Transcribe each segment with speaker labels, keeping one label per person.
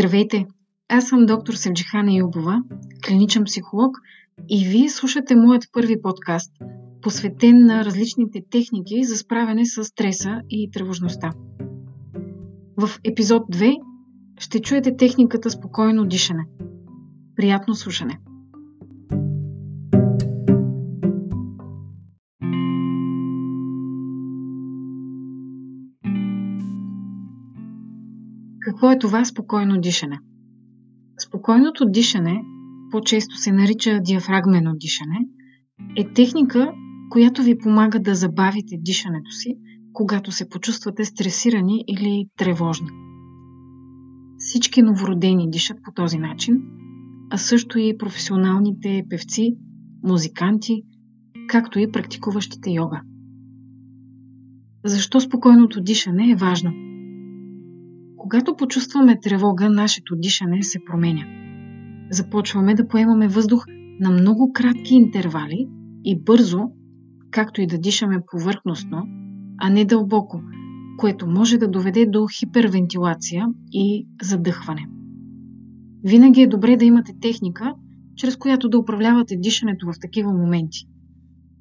Speaker 1: Здравейте! Аз съм доктор Севджихана Юбова, клиничен психолог и вие слушате моят първи подкаст, посветен на различните техники за справяне с стреса и тревожността. В епизод 2 ще чуете техниката спокойно дишане. Приятно слушане! Какво е това спокойно дишане? Спокойното дишане, по-често се нарича диафрагмено дишане, е техника, която ви помага да забавите дишането си, когато се почувствате стресирани или тревожни. Всички новородени дишат по този начин, а също и професионалните певци, музиканти, както и практикуващите йога. Защо спокойното дишане е важно? Когато почувстваме тревога, нашето дишане се променя. Започваме да поемаме въздух на много кратки интервали и бързо, както и да дишаме повърхностно, а не дълбоко, което може да доведе до хипервентилация и задъхване. Винаги е добре да имате техника, чрез която да управлявате дишането в такива моменти.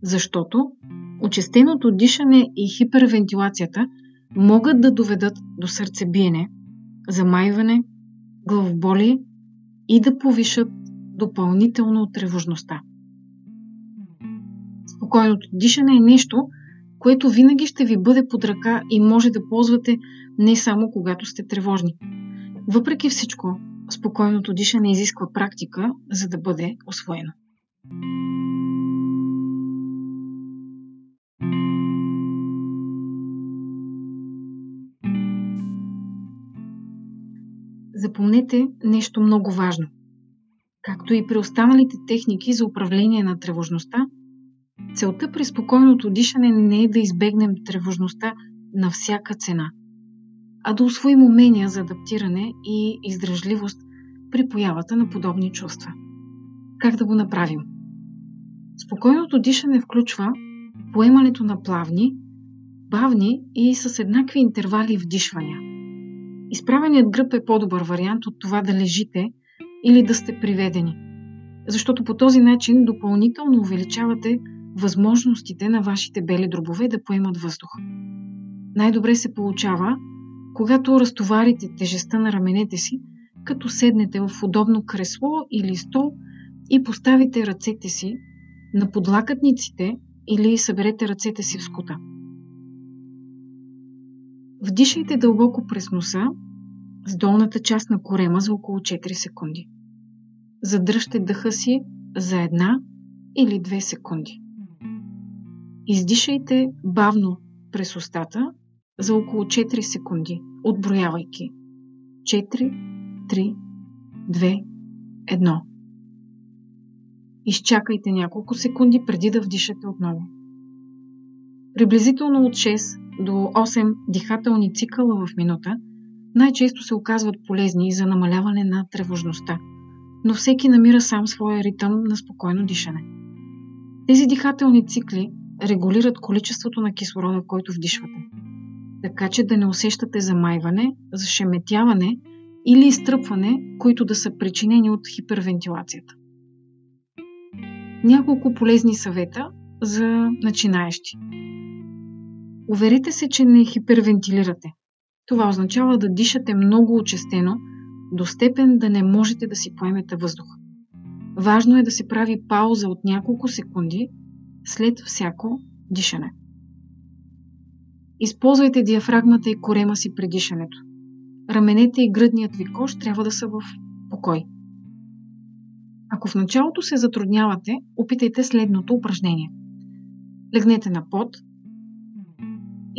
Speaker 1: Защото очистеното дишане и хипервентилацията могат да доведат до сърцебиене, замайване, главоболи и да повишат допълнително тревожността. Спокойното дишане е нещо, което винаги ще ви бъде под ръка и може да ползвате не само когато сте тревожни. Въпреки всичко, спокойното дишане изисква практика, за да бъде освоено. Запомнете нещо много важно. Както и при останалите техники за управление на тревожността, целта при спокойното дишане не е да избегнем тревожността на всяка цена, а да освоим умения за адаптиране и издръжливост при появата на подобни чувства. Как да го направим? Спокойното дишане включва поемането на плавни, бавни и с еднакви интервали вдишвания – Изправеният гръб е по-добър вариант от това да лежите или да сте приведени, защото по този начин допълнително увеличавате възможностите на вашите бели дробове да поемат въздух. Най-добре се получава, когато разтоварите тежестта на раменете си, като седнете в удобно кресло или стол и поставите ръцете си на подлакътниците или съберете ръцете си в скута. Вдишайте дълбоко през носа с долната част на корема за около 4 секунди. Задръжте дъха си за една или две секунди. Издишайте бавно през устата за около 4 секунди, отброявайки. 4, 3, 2, 1. Изчакайте няколко секунди преди да вдишате отново. Приблизително от 6 до 8 дихателни цикъла в минута най-често се оказват полезни за намаляване на тревожността, но всеки намира сам своя ритъм на спокойно дишане. Тези дихателни цикли регулират количеството на кислорода, който вдишвате, така че да не усещате замайване, зашеметяване или изтръпване, които да са причинени от хипервентилацията. Няколко полезни съвета за начинаещи. Уверите се, че не хипервентилирате. Това означава да дишате много очестено, до степен да не можете да си поемете въздух. Важно е да се прави пауза от няколко секунди след всяко дишане. Използвайте диафрагмата и корема си при дишането. Раменете и гръдният ви кош трябва да са в покой. Ако в началото се затруднявате, опитайте следното упражнение. Легнете на пот,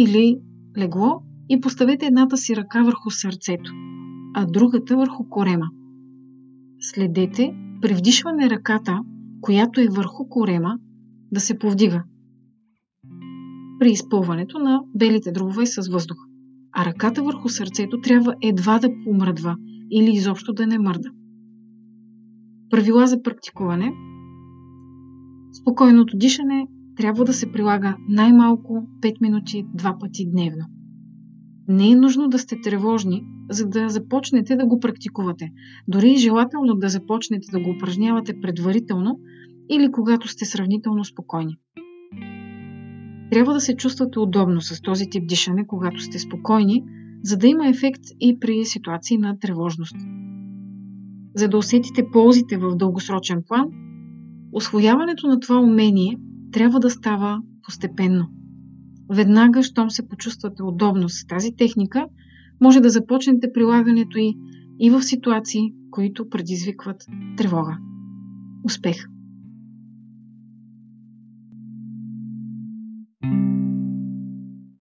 Speaker 1: или легло и поставете едната си ръка върху сърцето, а другата върху корема. Следете при вдишване ръката, която е върху корема, да се повдига при изпълването на белите дробове с въздух, а ръката върху сърцето трябва едва да помръдва или изобщо да не мърда. Правила за практикуване Спокойното дишане трябва да се прилага най-малко 5 минути два пъти дневно. Не е нужно да сте тревожни, за да започнете да го практикувате. Дори е желателно да започнете да го упражнявате предварително или когато сте сравнително спокойни. Трябва да се чувствате удобно с този тип дишане, когато сте спокойни, за да има ефект и при ситуации на тревожност. За да усетите ползите в дългосрочен план, освояването на това умение трябва да става постепенно. Веднага, щом се почувствате удобно с тази техника, може да започнете прилагането й и в ситуации, които предизвикват тревога. Успех!